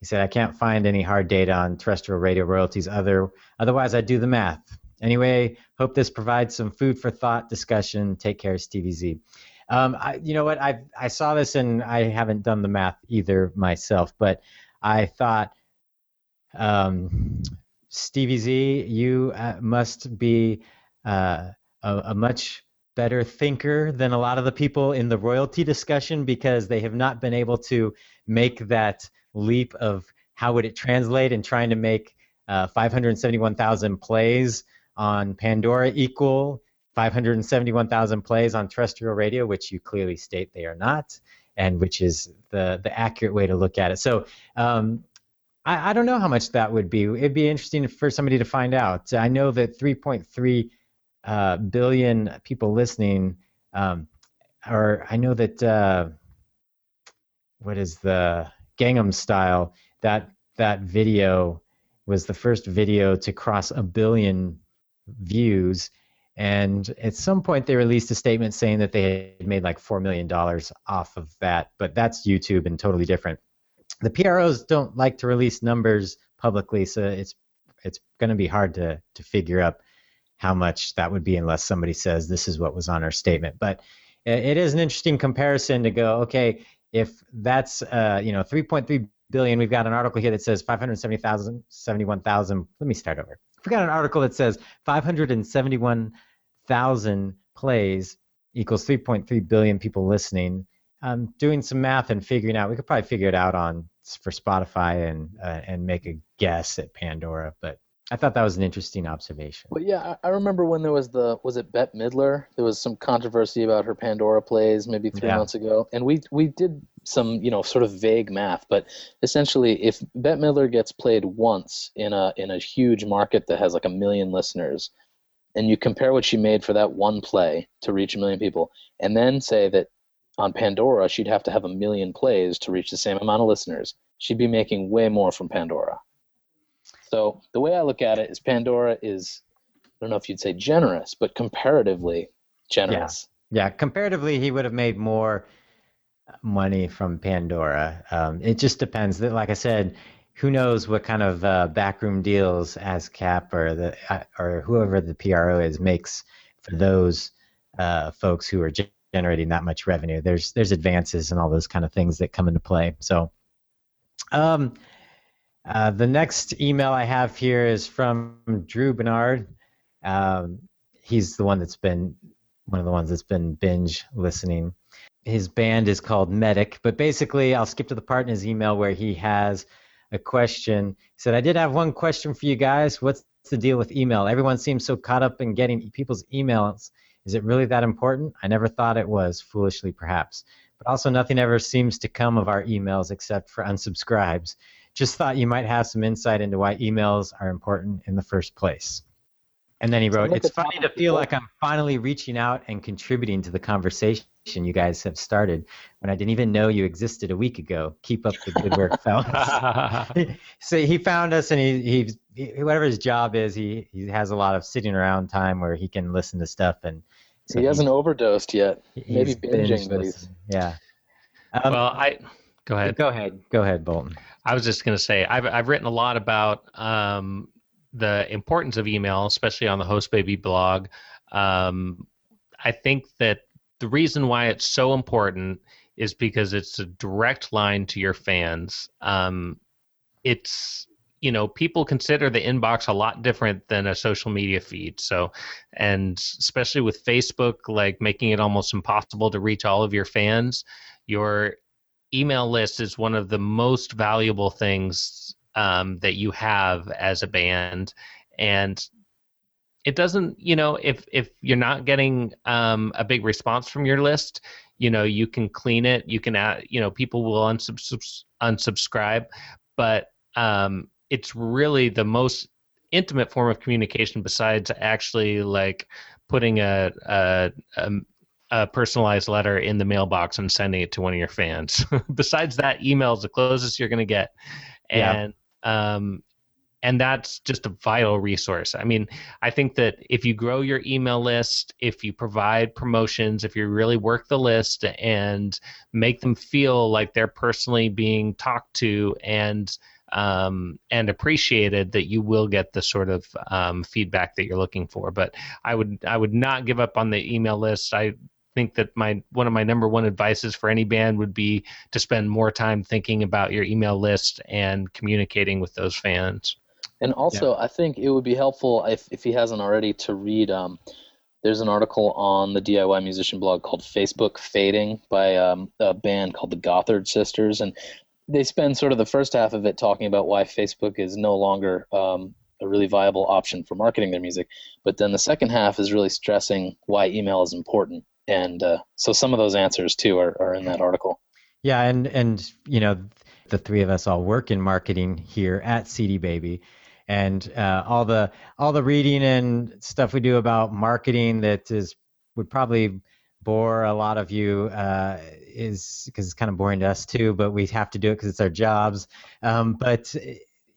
He said, I can't find any hard data on terrestrial radio royalties. Other, otherwise, I'd do the math. Anyway, hope this provides some food for thought discussion. Take care, Stevie Z. Um, I, you know what? I I saw this and I haven't done the math either myself, but I thought um, Stevie Z, you uh, must be uh, a, a, much better thinker than a lot of the people in the royalty discussion because they have not been able to make that leap of how would it translate and trying to make uh, 571,000 plays on Pandora equal 571,000 plays on terrestrial radio, which you clearly state they are not, and which is the the accurate way to look at it. So um, I, I don't know how much that would be. It'd be interesting for somebody to find out. I know that 3.3 uh, billion people listening, um, or I know that uh, what is the Gangnam Style? That that video was the first video to cross a billion views. And at some point, they released a statement saying that they had made like $4 million off of that, but that's YouTube and totally different. the PROs don't like to release numbers publicly, so it's it's going to be hard to to figure up how much that would be unless somebody says this is what was on our statement. But it is an interesting comparison to go. Okay, if that's uh, you know 3.3 billion, we've got an article here that says 570,000, 71,000. Let me start over. We got an article that says 571,000 plays equals 3.3 billion people listening. I'm doing some math and figuring out. We could probably figure it out on for Spotify and uh, and make a guess at Pandora, but I thought that was an interesting observation. But yeah, I remember when there was the was it Bette Midler? There was some controversy about her Pandora plays maybe three Yeah. months ago, and we we did some you know sort of vague math, but essentially, if Bette Midler gets played once in a in a huge market that has like a million listeners, and you compare what she made for that one play to reach a million people, and then say that on Pandora she'd have to have a million plays to reach the same amount of listeners, she'd be making way more from Pandora. So the way I look at it is Pandora is I don't know if you'd say generous, but comparatively generous. Yeah, comparatively, he would have made more money from Pandora. Um, it just depends. That, like I said, who knows what kind of uh, backroom deals ASCAP or the uh, or whoever the PRO is makes for those uh, folks who are ge- generating that much revenue. There's there's advances and all those kind of things that come into play. So, um, uh, the next email I have here is from Drew Bernard. Um, he's the one that's been one of the ones that's been binge listening. His band is called Medic, but basically, I'll skip to the part in his email where he has a question. He said, I did have one question for you guys. What's the deal with email? Everyone seems so caught up in getting people's emails. Is it really that important? I never thought it was, foolishly perhaps. But also, nothing ever seems to come of our emails except for unsubscribes. Just thought you might have some insight into why emails are important in the first place. And then he wrote, like It's funny to feel like I'm finally reaching out and contributing to the conversation you guys have started when I didn't even know you existed a week ago. Keep up the good work, fellas. (laughs) (laughs) so he found us and he, he, he whatever his job is, he, he has a lot of sitting around time where he can listen to stuff. And so he hasn't overdosed yet. he's maybe binging, but he's- Yeah. Um, well, I go ahead. go ahead. Go ahead, Bolton. I was just going to say I've I've written a lot about um, the importance of email, especially on the Host Baby blog. Um, I think that the reason why it's so important is because it's a direct line to your fans. Um, it's you know people consider the inbox a lot different than a social media feed. So, and especially with Facebook, like making it almost impossible to reach all of your fans, your email list is one of the most valuable things um, that you have as a band. And it doesn't you know if if you're not getting um, a big response from your list you know you can clean it. You can add you know people will unsubs- unsubscribe. But um, it's really the most intimate form of communication besides actually like putting a, a, a a personalized letter in the mailbox and sending it to one of your fans. (laughs) Besides that, email is the closest you're going to get, and um, and that's just a vital resource. I mean, I think that if you grow your email list, if you provide promotions, if you really work the list and make them feel like they're personally being talked to and um, and appreciated, that you will get the sort of um, feedback that you're looking for. But I would I would not give up on the email list. I think that my one of my number one advices for any band would be to spend more time thinking about your email list and communicating with those fans. And also, I think it would be helpful if, if he hasn't already to read. Um, there's an article on the DIY musician blog called "Facebook Fading" by um, a band called the Gothard Sisters, and they spend sort of the first half of it talking about why Facebook is no longer um, a really viable option for marketing their music, but then the second half is really stressing why email is important. And uh, so some of those answers too are, are in that article. Yeah, and and you know, the three of us all work in marketing here at CD Baby, and uh, all the all the reading and stuff we do about marketing that is would probably bore a lot of you uh, is because it's kind of boring to us too, but we have to do it because it's our jobs. Um, but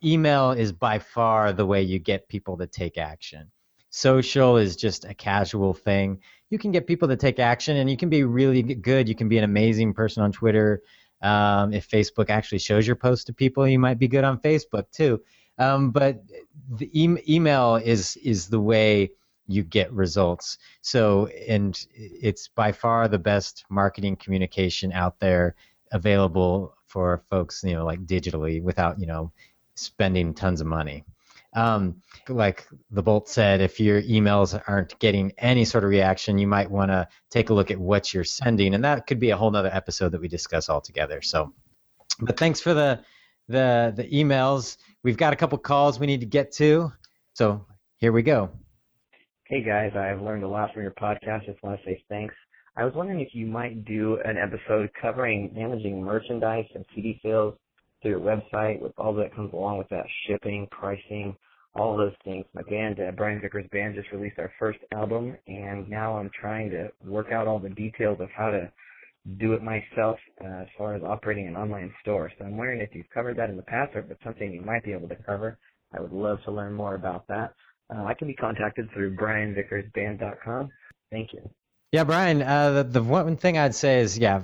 email is by far the way you get people to take action. Social is just a casual thing. You can get people to take action, and you can be really good. You can be an amazing person on Twitter, Um, if Facebook actually shows your post to people, you might be good on Facebook too. Um, but the e- email is is the way you get results. So, and it's by far the best marketing communication out there available for folks, you know, like digitally without, you know, spending tons of money. Um, like the Bolt said, if your emails aren't getting any sort of reaction, you might want to take a look at what you're sending, and that could be a whole nother episode that we discuss all together. So, but thanks for the the the emails. We've got a couple calls we need to get to, so here we go. Hey guys, I've learned a lot from your podcast. Just want to say thanks. I was wondering if you might do an episode covering managing merchandise and CD sales through your website with all that comes along with that shipping, pricing, all those things. My band, uh, Brian Vickers Band, just released our first album, and now I'm trying to work out all the details of how to do it myself uh, as far as operating an online store. So I'm wondering if you've covered that in the past or if it's something you might be able to cover. I would love to learn more about that. Uh, I can be contacted through brianvickersband.com. Thank you. Yeah, Brian. Uh, the, the one thing I'd say is, yeah,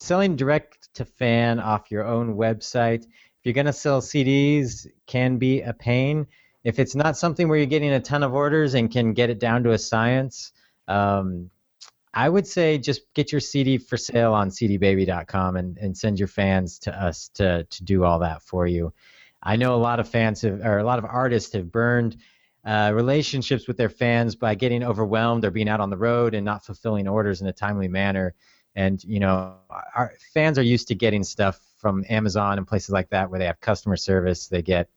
selling direct to fan off your own website. If you're going to sell CDs, can be a pain. If it's not something where you're getting a ton of orders and can get it down to a science, um, I would say just get your CD for sale on cdbaby.com and, and send your fans to us to, to do all that for you. I know a lot of fans have, or a lot of artists have burned uh, relationships with their fans by getting overwhelmed or being out on the road and not fulfilling orders in a timely manner. And you know, our fans are used to getting stuff from Amazon and places like that where they have customer service. They get,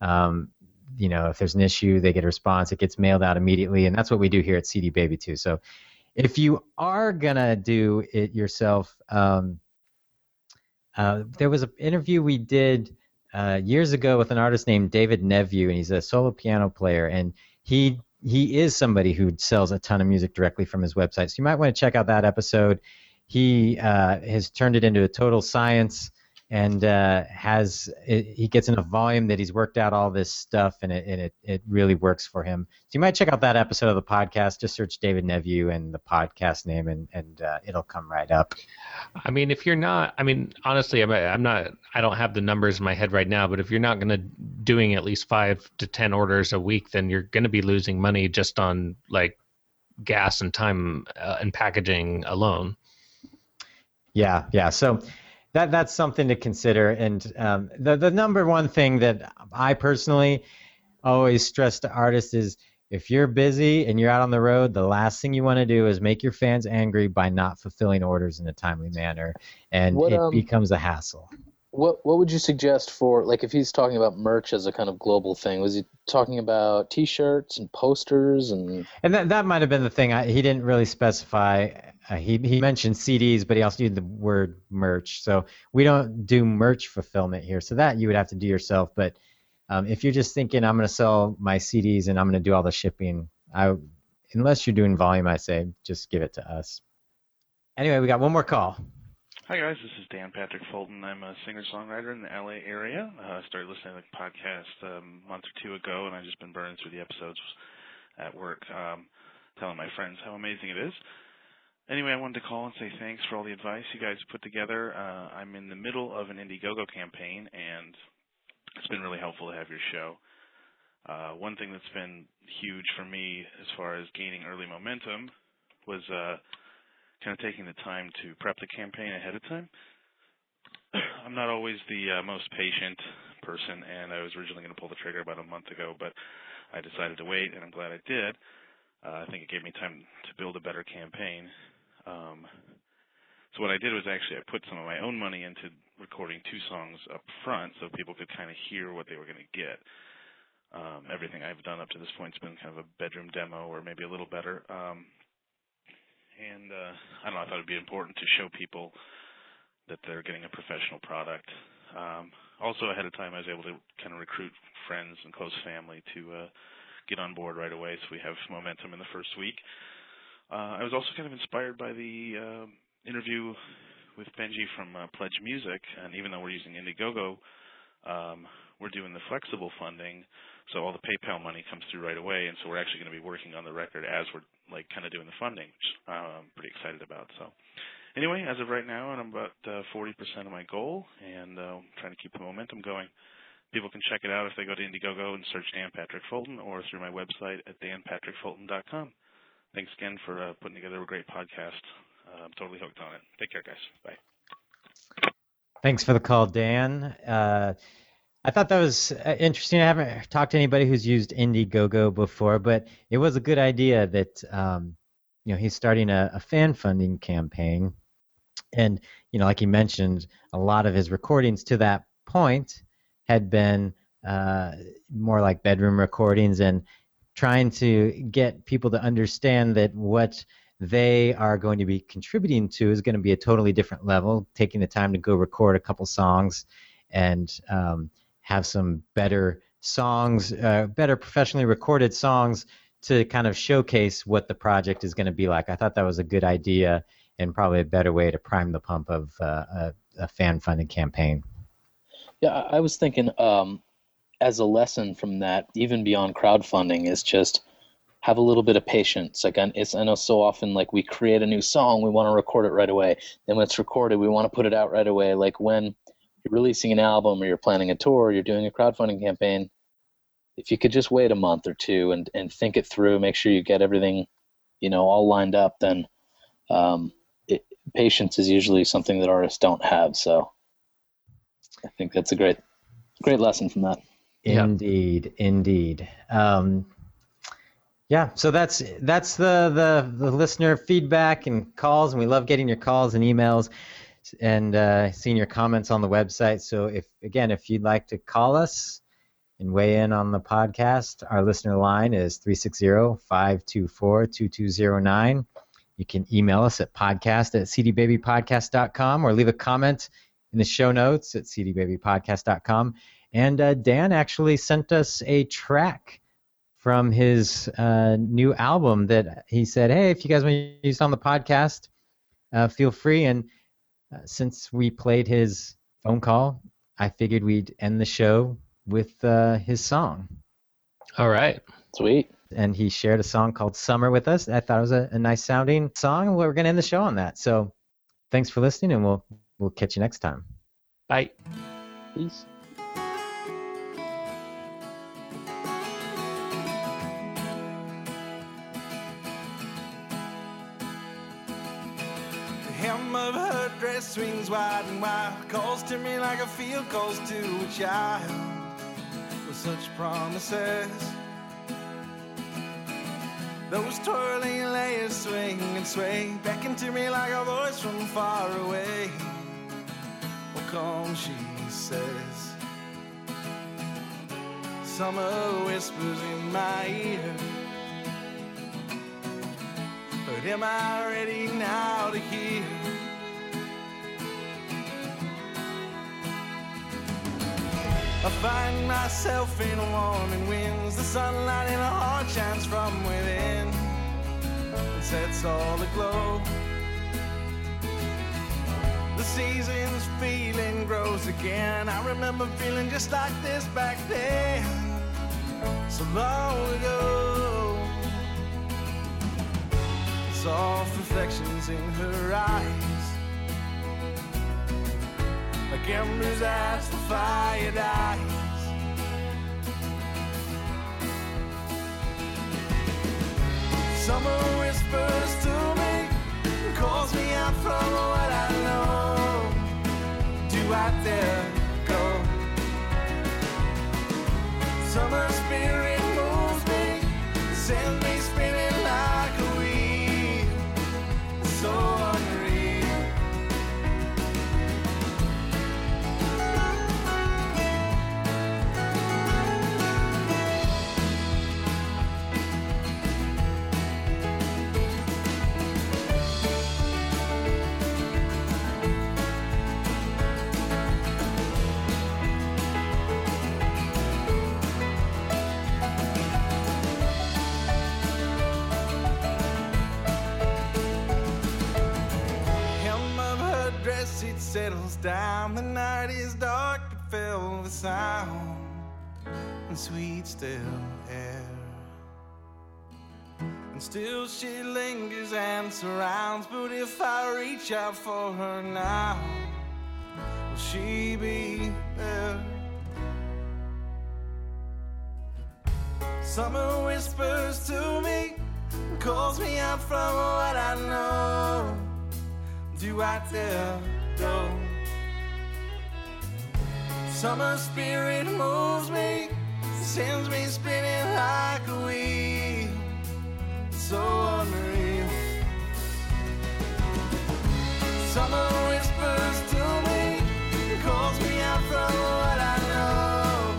um, you know, if there's an issue, they get a response. It gets mailed out immediately, and that's what we do here at CD Baby too. So, if you are gonna do it yourself, um, uh, there was an interview we did uh, years ago with an artist named David Nevue, and he's a solo piano player, and he he is somebody who sells a ton of music directly from his website. So you might want to check out that episode he uh, has turned it into a total science and uh, has it, he gets enough volume that he's worked out all this stuff and it and it, it really works for him. So you might check out that episode of the podcast. Just search David Nevue and the podcast name and and uh, it'll come right up. I mean, if you're not, I mean, honestly, I'm I'm not, I don't have the numbers in my head right now, but if you're not going to doing at least five to ten orders a week, then you're going to be losing money just on like gas and time uh, and packaging alone. Yeah, yeah. So that that's something to consider. And um, the the number one thing that I personally always stress to artists is if you're busy and you're out on the road, the last thing you want to do is make your fans angry by not fulfilling orders in a timely manner, and what, it um, becomes a hassle. What what would you suggest for like if he's talking about merch as a kind of global thing? Was he talking about T-shirts and posters and? And that that might have been the thing. I, he didn't really specify. Uh, he he mentioned CDs, but he also used the word merch. So we don't do merch fulfillment here. So that you would have to do yourself. But um, if you're just thinking I'm going to sell my CDs and I'm going to do all the shipping, I unless you're doing volume, I say just give it to us. Anyway, we got one more call. Hi guys, this is Dan Patrick Fulton. I'm a singer-songwriter in the LA area. Uh, I started listening to the podcast um, a month or two ago, and I've just been burning through the episodes at work, um, telling my friends how amazing it is. Anyway, I wanted to call and say thanks for all the advice you guys put together. Uh, I'm in the middle of an Indiegogo campaign, and it's been really helpful to have your show. Uh, one thing that's been huge for me as far as gaining early momentum was uh, kind of taking the time to prep the campaign ahead of time. (clears throat) I'm not always the uh, most patient person, and I was originally going to pull the trigger about a month ago, but I decided to wait, and I'm glad I did. Uh, I think it gave me time to build a better campaign. Um, so what I did was actually I put some of my own money into recording two songs up front so people could kind of hear what they were going to get. Um, everything I've done up to this point has been kind of a bedroom demo or maybe a little better. Um, and uh, I don't know, I thought it'd be important to show people that they're getting a professional product. Um, also, ahead of time, I was able to kind of recruit friends and close family to uh, get on board right away, so we have momentum in the first week. Uh, I was also kind of inspired by the uh, interview with Benji from uh, Pledge Music, and even though we're using Indiegogo, um, we're doing the flexible funding, so all the PayPal money comes through right away, and so we're actually going to be working on the record as we're like kind of doing the funding, which I'm pretty excited about. So, anyway, as of right now, I'm about uh, 40% of my goal, and uh, trying to keep the momentum going. People can check it out if they go to Indiegogo and search Dan Patrick Fulton, or through my website at danpatrickfulton.com. Thanks again for uh, putting together a great podcast. Uh, I'm totally hooked on it. Take care, guys. Bye. Thanks for the call, Dan. Uh, I thought that was uh, interesting. I haven't talked to anybody who's used Indiegogo before, but it was a good idea that um, you know he's starting a, a fan funding campaign, and you know, like he mentioned, a lot of his recordings to that point had been uh, more like bedroom recordings and trying to get people to understand that what they are going to be contributing to is going to be a totally different level, taking the time to go record a couple songs and um, have some better songs, uh, better professionally recorded songs to kind of showcase what the project is going to be like. I thought that was a good idea and probably a better way to prime the pump of uh, a, a fan funded campaign. Yeah, I was thinking um, as a lesson from that, even beyond crowdfunding, is just have a little bit of patience. Like it's, I know so often, like we create a new song, we want to record it right away. Then when it's recorded, we want to put it out right away. Like when you're releasing an album or you're planning a tour, or you're doing a crowdfunding campaign. If you could just wait a month or two and, and think it through, make sure you get everything, you know, all lined up, then um, it, patience is usually something that artists don't have. So I think that's a great, great lesson from that. Indeed, indeed. Um, yeah, so that's that's the, the the listener feedback and calls, and we love getting your calls and emails and uh, seeing your comments on the website. So if again, if you'd like to call us and weigh in on the podcast, our listener line is 360-524-2209. You can email us at podcast at cdbabypodcast.com or leave a comment in the show notes at cdbabypodcast.com. And uh, Dan actually sent us a track from his uh, new album that he said, "Hey, if you guys want to use on the podcast, uh, feel free." And uh, since we played his phone call, I figured we'd end the show with uh, his song. All right, sweet. And he shared a song called "Summer" with us. I thought it was a, a nice sounding song, and we're gonna end the show on that. So, thanks for listening, and we'll we'll catch you next time. Bye. Peace. Swings wide and wild, calls to me like a field calls to a child, with such promises. Those twirling layers swing and sway, beckon to me like a voice from far away. Oh, come, she says. Summer whispers in my ear. But am I ready now to hear? I find myself in warming winds. The sunlight in a heart shines from within and sets all aglow. The season's feeling grows again. I remember feeling just like this back then, so long ago. Soft reflections in her eyes, embers as the fire dies. Summer whispers to me, calls me out from what I know. Do I dare go? Summer spirit moves me, sends me settles down. The night is dark, but filled with sound and sweet still air. And still she lingers and surrounds. But if I reach out for her now, will she be there? Summer whispers to me, calls me out from what I know. Do I dare Summer spirit moves me, sends me spinning like a wheel. So unreal. Summer whispers to me, calls me out from what I know.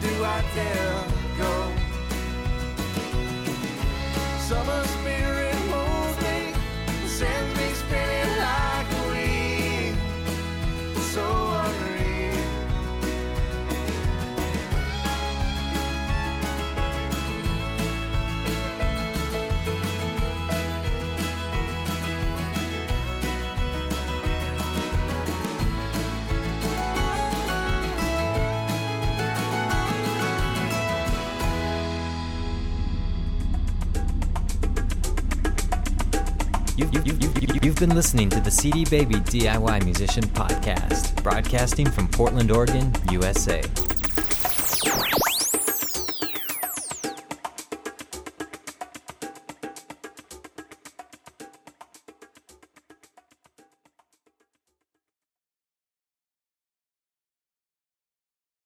Do I dare go? Summer You've, you've been listening to the CD Baby DIY Musician Podcast, broadcasting from Portland, Oregon, USA.